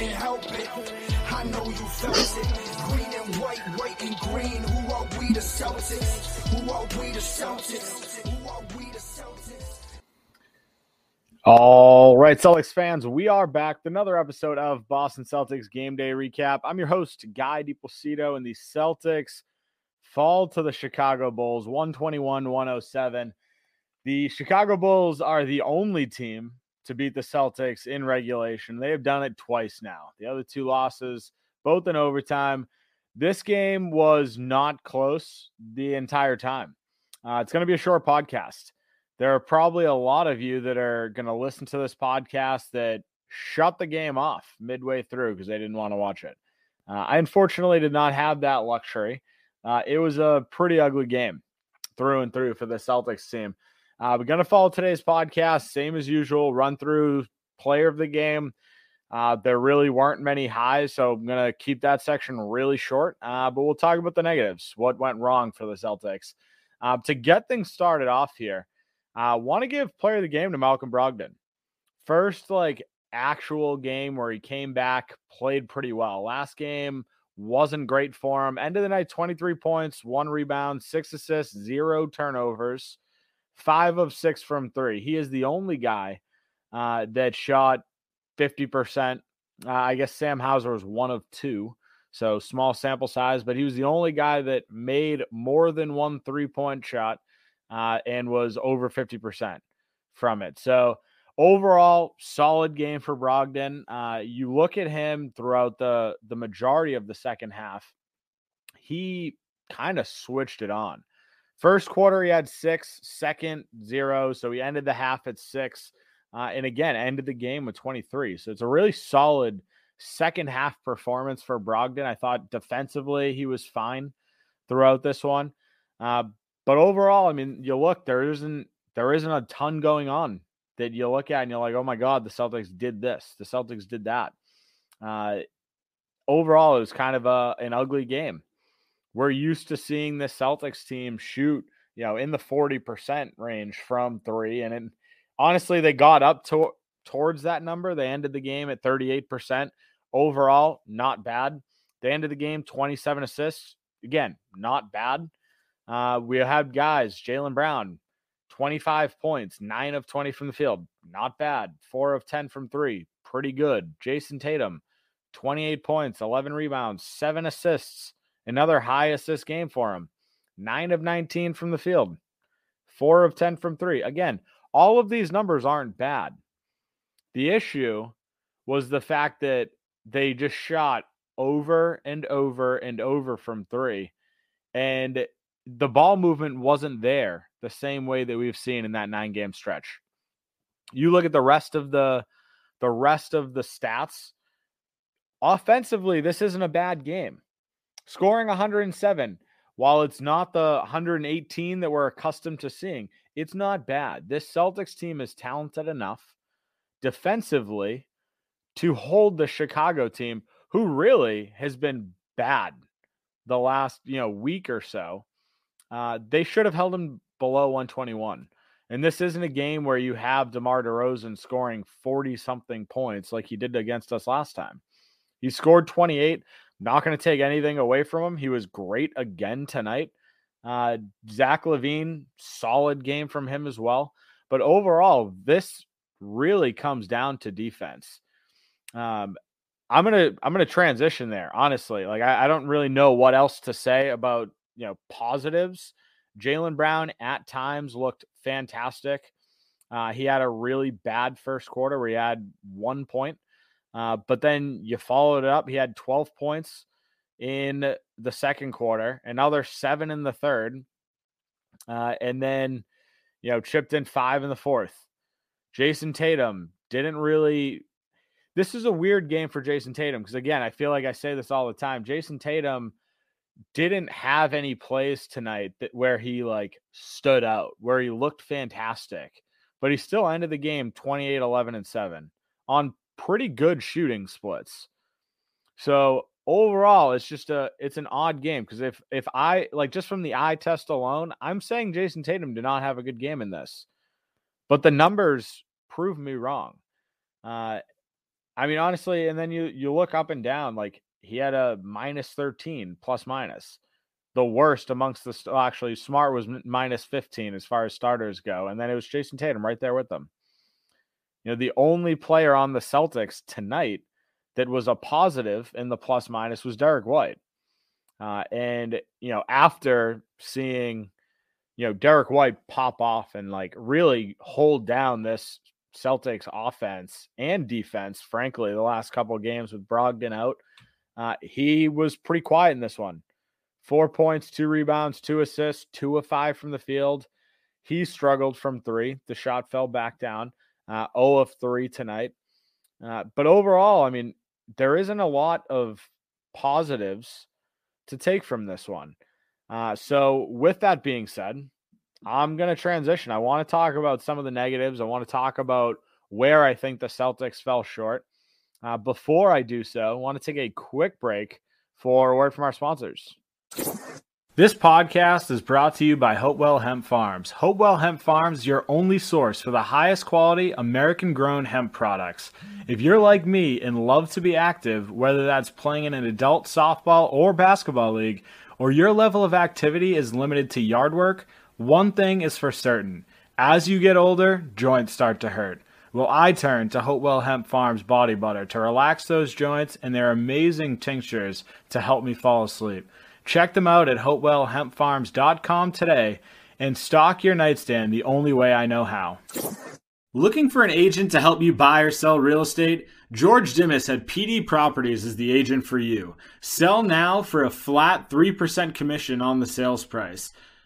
couldn't help it. I know you felt it. Green and white, white and green. Who are we the Celtics? Who are we the Celtics? All right, Celtics fans, we are back with another episode of Boston Celtics Game Day Recap. I'm your host, Guy DiPlacido, and the Celtics fall to the Chicago Bulls 121 107. The Chicago Bulls are the only team to beat the Celtics in regulation. They have done it twice now. The other two losses, both in overtime. This game was not close the entire time. Uh, it's going to be a short podcast. There are probably a lot of you that are going to listen to this podcast that shut the game off midway through because they didn't want to watch it. Uh, I unfortunately did not have that luxury. Uh, it was a pretty ugly game through and through for the Celtics team. Uh, we're going to follow today's podcast, same as usual, run through player of the game. Uh, there really weren't many highs, so I'm going to keep that section really short. Uh, but we'll talk about the negatives, what went wrong for the Celtics. Uh, to get things started off here, I want to give player of the game to Malcolm Brogdon. First, like actual game where he came back, played pretty well. Last game wasn't great for him. End of the night, 23 points, one rebound, six assists, zero turnovers five of six from three. He is the only guy uh, that shot 50%. Uh, I guess Sam Hauser was one of two. So small sample size, but he was the only guy that made more than one three point shot uh, and was over 50% from it. So overall, solid game for Brogdon. Uh, you look at him throughout the, the majority of the second half, he kind of switched it on. First quarter, he had six, second, zero. So he ended the half at six. Uh, and again, ended the game with 23. So it's a really solid second half performance for Brogdon. I thought defensively he was fine throughout this one. Uh, but overall, I mean, you look, there isn't there isn't a ton going on that you look at and you're like, oh my God, the Celtics did this, the Celtics did that. Uh, overall, it was kind of a, an ugly game we're used to seeing the Celtics team shoot, you know, in the 40% range from three. And it, honestly, they got up to, towards that number. They ended the game at 38%. Overall, not bad. They ended the game 27 assists. Again, not bad. Uh, we had guys, Jaylen Brown, 25 points, nine of 20 from the field. Not bad. Four of 10 from three. Pretty good. Jayson Tatum, 28 points, 11 rebounds, seven assists. Another high assist game for him. Nine of 19 from the field, four of 10 from three. Again, all of these numbers aren't bad. The issue was the fact that they just shot over and over and over from three. And the ball movement wasn't there the same way that we've seen in that nine game stretch. You look at the rest of the the rest of the stats. Offensively, this isn't a bad game scoring 107 while it's not the 118 that we're accustomed to seeing it's not bad this celtics team is talented enough defensively to hold the chicago team who really has been bad the last you know week or so uh, they should have held them below 121 and this isn't a game where you have DeMar DeRozan scoring 40 something points like he did against us last time. He scored 28. Not going to take anything away from him. He was great again tonight. Uh, Zach LaVine, solid game from him as well. But overall, this really comes down to defense. Um, I'm gonna I'm gonna transition there. Honestly, like I, I don't really know what else to say about you know positives. Jaylen Brown at times looked fantastic. Uh, he had a really bad first quarter where he had one point. Uh, but then you followed it up. He had 12 points in the second quarter, another seven in the third, uh, and then, you know, chipped in five in the fourth. Jayson Tatum didn't really. This is a weird game for Jayson Tatum because, again, I feel like I say this all the time. Jayson Tatum didn't have any plays tonight that where he like stood out, where he looked fantastic, but he still ended the game 28, 11, and 7 on pretty good shooting splits. So overall, it's just a it's an odd game because if if I like just from the eye test alone, I'm saying Jayson Tatum did not have a good game in this, but the numbers prove me wrong. Uh, I mean, honestly, and then you you look up and down, like he had a minus 13 plus minus, the worst amongst the well, actually Smart was minus 15 as far as starters go, and then it was Jayson Tatum right there with them. You know, the only player on the Celtics tonight that was a positive in the plus minus was Derrick White. Uh, and you know, after seeing you know Derrick White pop off and like really hold down this Celtics offense and defense, frankly, the last couple of games with Brogdon out, uh, he was pretty quiet in this one. Four points, two rebounds, two assists, two of five from the field. He struggled from three. The shot fell back down. Uh, 0 of three tonight. Uh, but overall, I mean, there isn't a lot of positives to take from this one. Uh, so, with that being said, I'm going to transition. I want to talk about some of the negatives. I want to talk about where I think the Celtics fell short. Uh, before I do so, I want to take a quick break for a word from our sponsors. This podcast is brought to you by Hopewell Hemp Farms. Hopewell Hemp Farms your only source for the highest quality American grown hemp products. If you're like me and love to be active, whether that's playing in an adult softball or basketball league, or your level of activity is limited to yard work, one thing is for certain. As you get older, joints start to hurt. Well, I turn to Hopewell Hemp Farms body butter to relax those joints and their amazing tinctures to help me fall asleep. Check them out at hopewellhempfarms.com today and stock your nightstand the only way I know how. Looking for an agent to help you buy or sell real estate? George Dimas at PD Properties is the agent for you. Sell now for a flat 3% commission on the sales price.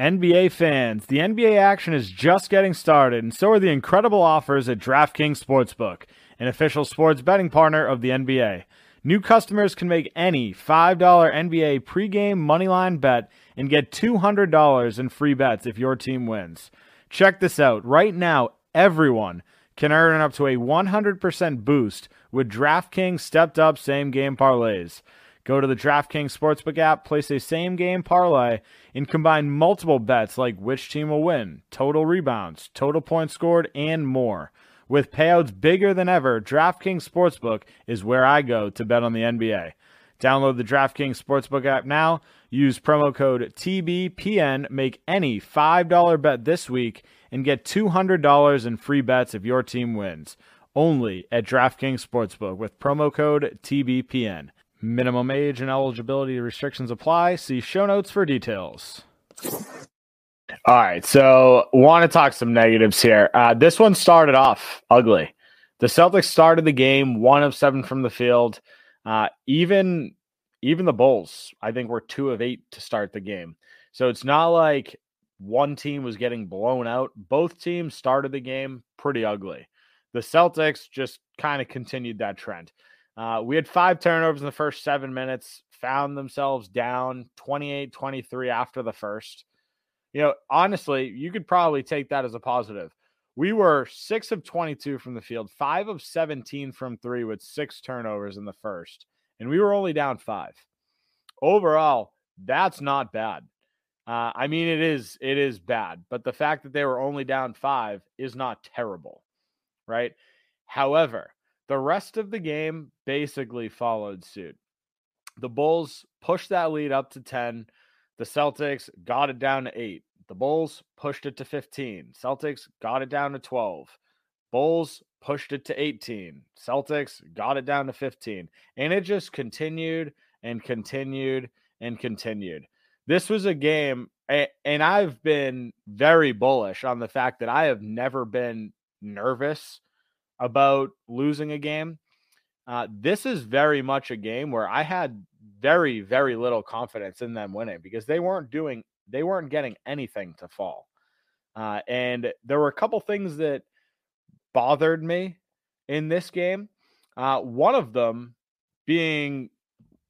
NBA fans, the NBA action is just getting started, and so are the incredible offers at DraftKings Sportsbook, an official sports betting partner of the NBA. New customers can make any $5 NBA pregame moneyline bet and get $200 in free bets if your team wins. Check this out. Right now, everyone can earn up to a 100% boost with DraftKings stepped up same game parlays. Go to the DraftKings Sportsbook app, place a same game parlay, and combine multiple bets like which team will win, total rebounds, total points scored, and more. With payouts bigger than ever, DraftKings Sportsbook is where I go to bet on the NBA. Download the DraftKings Sportsbook app now. Use promo code TBPN. Make any $5 bet this week and get $200 in free bets if your team wins. Only at DraftKings Sportsbook with promo code TBPN. Minimum age and eligibility restrictions apply. See show notes for details. All right, so want to talk some negatives here. Uh, this one started off ugly. The Celtics started the game one of seven from the field. Uh, even even the Bulls, I think, were two of eight to start the game. So it's not like one team was getting blown out. Both teams started the game pretty ugly. The Celtics just kind of continued that trend. Uh, we had five turnovers in the first seven minutes, found themselves down 28 23 after the first. You know, honestly, you could probably take that as a positive. We were six of 22 from the field, five of 17 from three with six turnovers in the first, and we were only down five. Overall, that's not bad. Uh, I mean, it is it is bad, but the fact that they were only down five is not terrible, right? However, the rest of the game basically followed suit. The Bulls pushed that lead up to 10. The Celtics got it down to 8. The Bulls pushed it to 15. Celtics got it down to 12. Bulls pushed it to 18. Celtics got it down to 15. And it just continued and continued and continued. This was a game, and I've been very bullish on the fact that I have never been nervous about losing a game. Uh, this is very much a game where I had very, very little confidence in them winning because they weren't doing, they weren't getting anything to fall. Uh, and there were a couple things that bothered me in this game. Uh, one of them being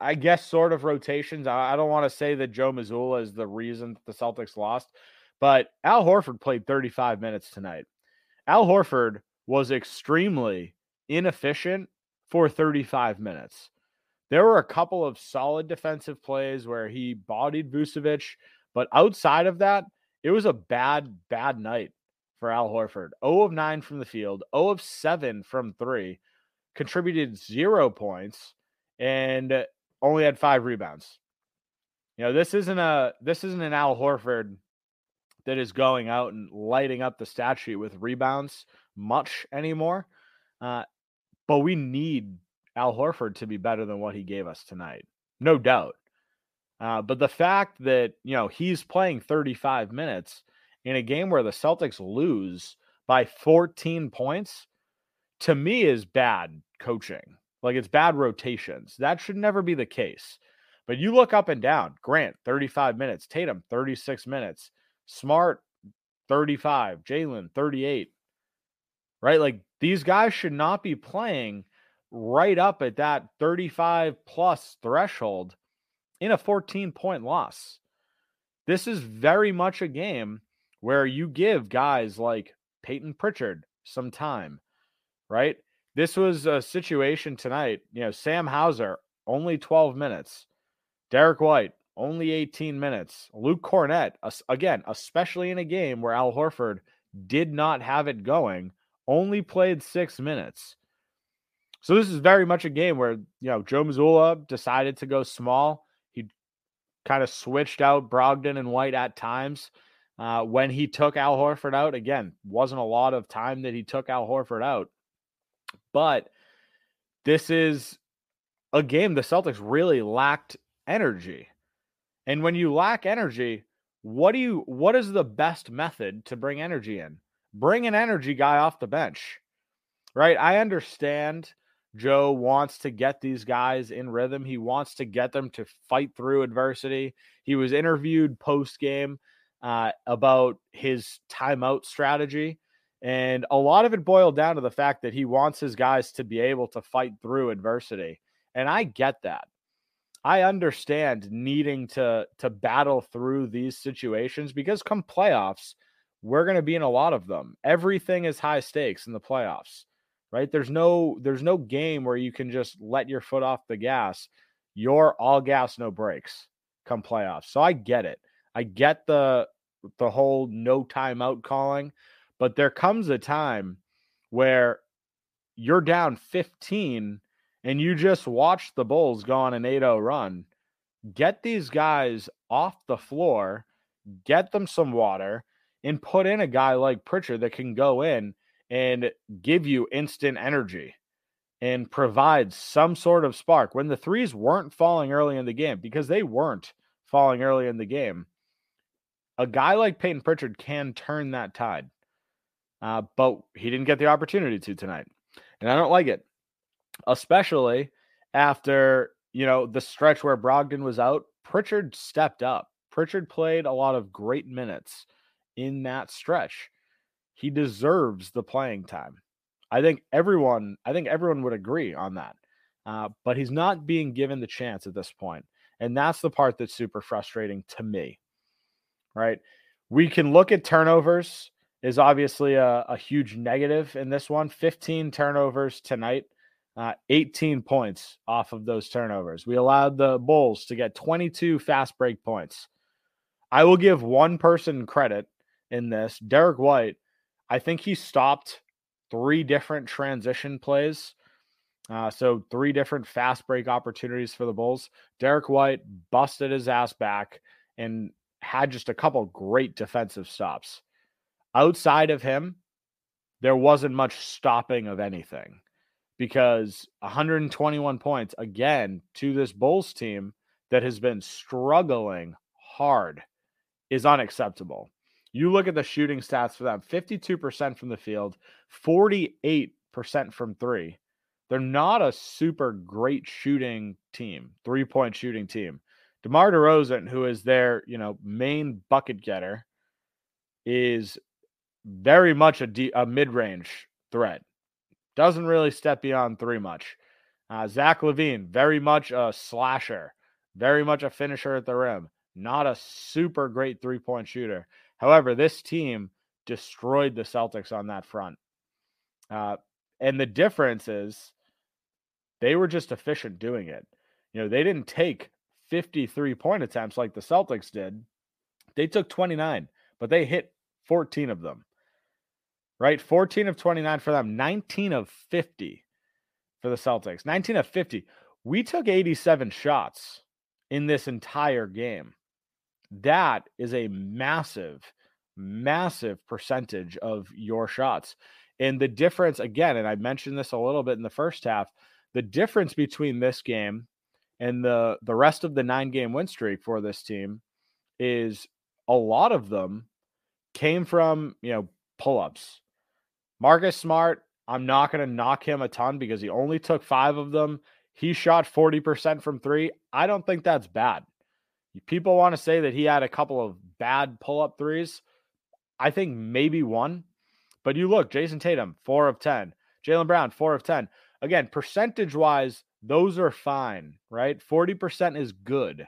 I guess, sort of rotations. I, I don't want to say that Joe Mazzulla is the reason the Celtics lost, but Al Horford played 35 minutes tonight. Al Horford was extremely inefficient for 35 minutes. There were a couple of solid defensive plays where he bodied Vucevic, but outside of that, it was a bad, bad night for Al Horford. 0 of 9 from the field, 0 of 7 from three, contributed zero points, and only had five rebounds. You know, this isn't a this isn't an Al Horford that is going out and lighting up the stat sheet with rebounds much anymore. Uh, but we need Al Horford to be better than what he gave us tonight, no doubt. Uh, but the fact that you know he's playing 35 minutes in a game where the Celtics lose by 14 points, to me is bad coaching. Like it's bad rotations. That should never be the case. But you look up and down. Grant 35 minutes, Tatum 36 minutes, Smart 35, Jaylen 38. Right? Like these guys should not be playing right up at that 35 plus threshold in a 14 point loss. This is very much a game where you give guys like Payton Pritchard some time, right? This was a situation tonight. You know, Sam Hauser, only 12 minutes. Derrick White, only 18 minutes. Luke Kornet, again, especially in a game where Al Horford did not have it going, only played six minutes. So this is very much a game where, you know, Joe Mazzulla decided to go small. He kind of switched out Brogdon and White at times. Uh, when he took Al Horford out, again, wasn't a lot of time that he took Al Horford out. But this is a game the Celtics really lacked energy. And when you lack energy, what do you what is the best method to bring energy in? Bring an energy guy off the bench. Right? I understand Joe wants to get these guys in rhythm. He wants to get them to fight through adversity. He was interviewed post game uh, about his timeout strategy. And a lot of it boiled down to the fact that he wants his guys to be able to fight through adversity. And I get that. I understand needing to to battle through these situations because come playoffs, we're going to be in a lot of them. Everything is high stakes in the playoffs. Right? There's no there's no game where you can just let your foot off the gas. You're all gas no brakes come playoffs. So I get it. I get the the whole no timeout calling, but there comes a time where you're down 15 and you just watch the Bulls go on an 8 0 run, get these guys off the floor, get them some water, and put in a guy like Pritchard that can go in and give you instant energy and provide some sort of spark. When the threes weren't falling early in the game, because they weren't falling early in the game, a guy like Payton Pritchard can turn that tide. Uh, but he didn't get the opportunity to tonight. And I don't like it especially after, you know, the stretch where Brogdon was out. Pritchard stepped up. Pritchard played a lot of great minutes in that stretch. He deserves the playing time. I think everyone, I think everyone would agree on that. Uh, but he's not being given the chance at this point. And that's the part that's super frustrating to me. Right? We can look at turnovers is obviously a, a huge negative in this one. 15 turnovers tonight uh, 18 points off of those turnovers. We allowed the Bulls to get 22 fast break points. I will give one person credit in this Derrick White. I think he stopped three different transition plays. Uh, so, three different fast break opportunities for the Bulls. Derrick White busted his ass back and had just a couple great defensive stops. Outside of him, there wasn't much stopping of anything because 121 points again to this Bulls team that has been struggling hard is unacceptable. You look at the shooting stats for them 52% from the field, 48% from three. They're not a super great shooting team, three point shooting team. DeMar DeRozan, who is their you know main bucket getter, is very much a, a mid range threat. Doesn't really step beyond three much. Uh, Zach LaVine, very much a slasher, very much a finisher at the rim, not a super great three point shooter. However, this team destroyed the Celtics on that front. Uh, and the difference is they were just efficient doing it. You know, they didn't take 53 point attempts like the Celtics did. They took 29, but they hit 14 of them. Right? 14 of 29 for them, 19 of 50 for the Celtics. 19 of 50. We took 87 shots in this entire game. That is a massive, massive percentage of your shots. And the difference, again, and I mentioned this a little bit in the first half, the difference between this game and the the rest of the nine game win streak for this team is a lot of them came from you know pull-ups. Marcus smart i'm not going to knock him a ton because he only took five of them. He shot 40% from three. I don't think that's bad people want to say that he had a couple of bad pull-up threes i think maybe one but you look Jayson tatum four of 10 Jaylen brown four of 10 again percentage wise those are fine, right? 40% is good.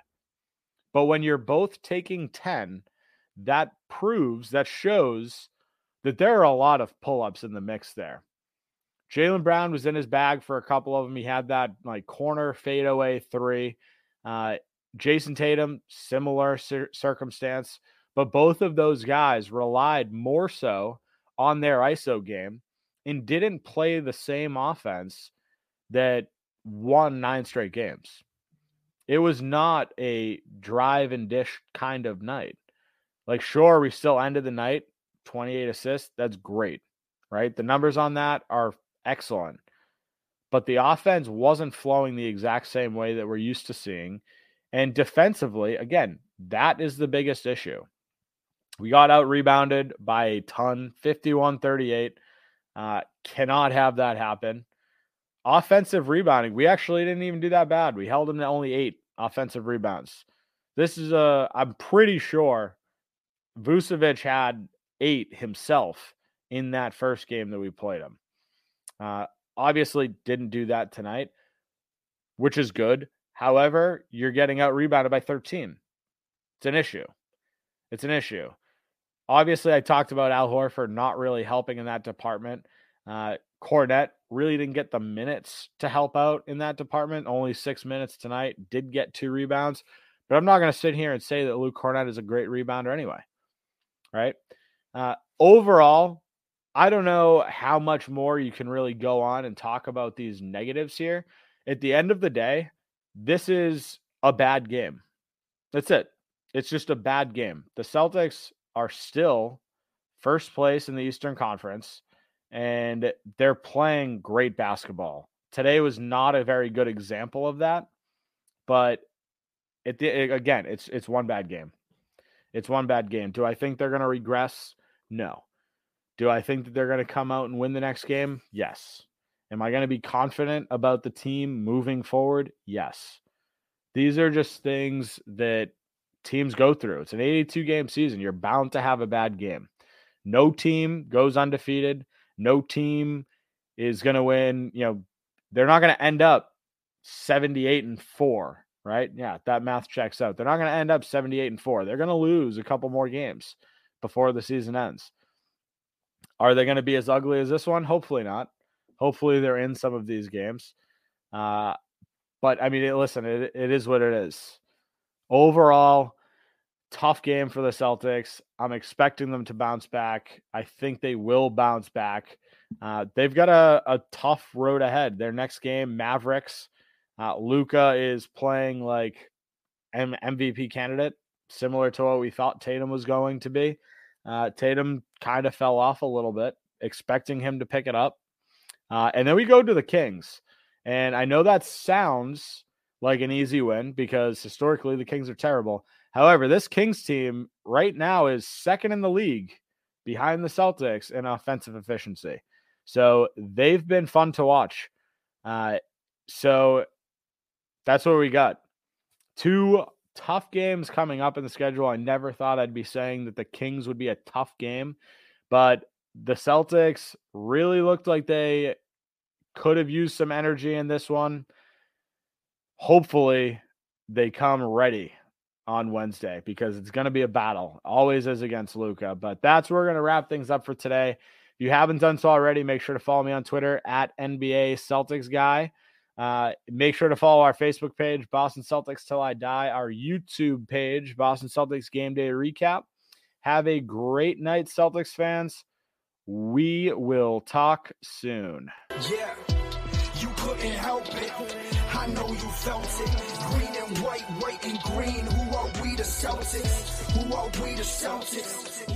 But when you're both taking 10, that proves, that shows that there are a lot of pull ups in the mix there. Jaylen Brown was in his bag for a couple of them. He had that like corner fadeaway three. Uh, Jayson Tatum, similar cir- circumstance, but both of those guys relied more so on their ISO game and didn't play the same offense that won nine straight games. It was not a drive and dish kind of night. Like, sure, we still ended the night 28 assists. That's great, right? The numbers on that are excellent. But the offense wasn't flowing the exact same way that we're used to seeing. And defensively, again, that is the biggest issue. We got out rebounded by a ton, 51 38. Uh, cannot have that happen. Offensive rebounding, we actually didn't even do that bad. We held them to only eight offensive rebounds. This is a, I'm pretty sure Vucevic had eight himself in that first game that we played him. Uh, obviously, didn't do that tonight, which is good. However, you're getting out rebounded by 13. It's an issue. It's an issue. Obviously, I talked about Al Horford not really helping in that department. Uh, Kornet really didn't get the minutes to help out in that department. Only six minutes tonight. Did get two rebounds, but I'm not going to sit here and say that Luke Kornet is a great rebounder anyway. Right? Uh, overall, I don't know how much more you can really go on and talk about these negatives here. At the end of the day, this is a bad game. That's it. It's just a bad game. The Celtics are still first place in the Eastern Conference and they're playing great basketball. Today was not a very good example of that, but it, it again, it's it's one bad game. It's one bad game. Do I think they're going to regress? No. Do I think that they're going to come out and win the next game? Yes. Am I going to be confident about the team moving forward? Yes. These are just things that teams go through. It's an 82 game season. You're bound to have a bad game. No team goes undefeated. No team is going to win. You know, they're not going to end up 78 and four, right? Yeah, that math checks out. They're not going to end up 78 and four. They're going to lose a couple more games before the season ends. Are they going to be as ugly as this one? Hopefully not. Hopefully they're in some of these games. Uh, but I mean, it, listen, it, it is what it is. Overall, tough game for the Celtics. I'm expecting them to bounce back. I think they will bounce back. Uh, they've got a, a tough road ahead. Their next game, Mavericks. Uh, Luka is playing like MVP candidate, similar to what we thought Tatum was going to be. Uh, Tatum kind of fell off a little bit, expecting him to pick it up. Uh, and then we go to the Kings. And I know that sounds like an easy win because historically the Kings are terrible. However, this Kings team right now is second in the league behind the Celtics in offensive efficiency. So they've been fun to watch. Uh, so that's what we got. Two tough games coming up in the schedule. I never thought I'd be saying that the Kings would be a tough game, but the Celtics really looked like they could have used some energy in this one. hopefully they come ready on Wednesday because it's going to be a battle, always is against Luka. But that's where we're going to wrap things up for today. If you haven't done so already, make sure to follow me on Twitter at NBA Celtics Guy. Uh, make sure to follow our Facebook page, Boston Celtics Till I Die, our YouTube page, Boston Celtics Game Day Recap. Have a great night, Celtics fans. We will talk soon. Yeah, you couldn't help it. I know you felt it. Green and white, white and green. Who are we, the Celtics? Who are we, the Celtics?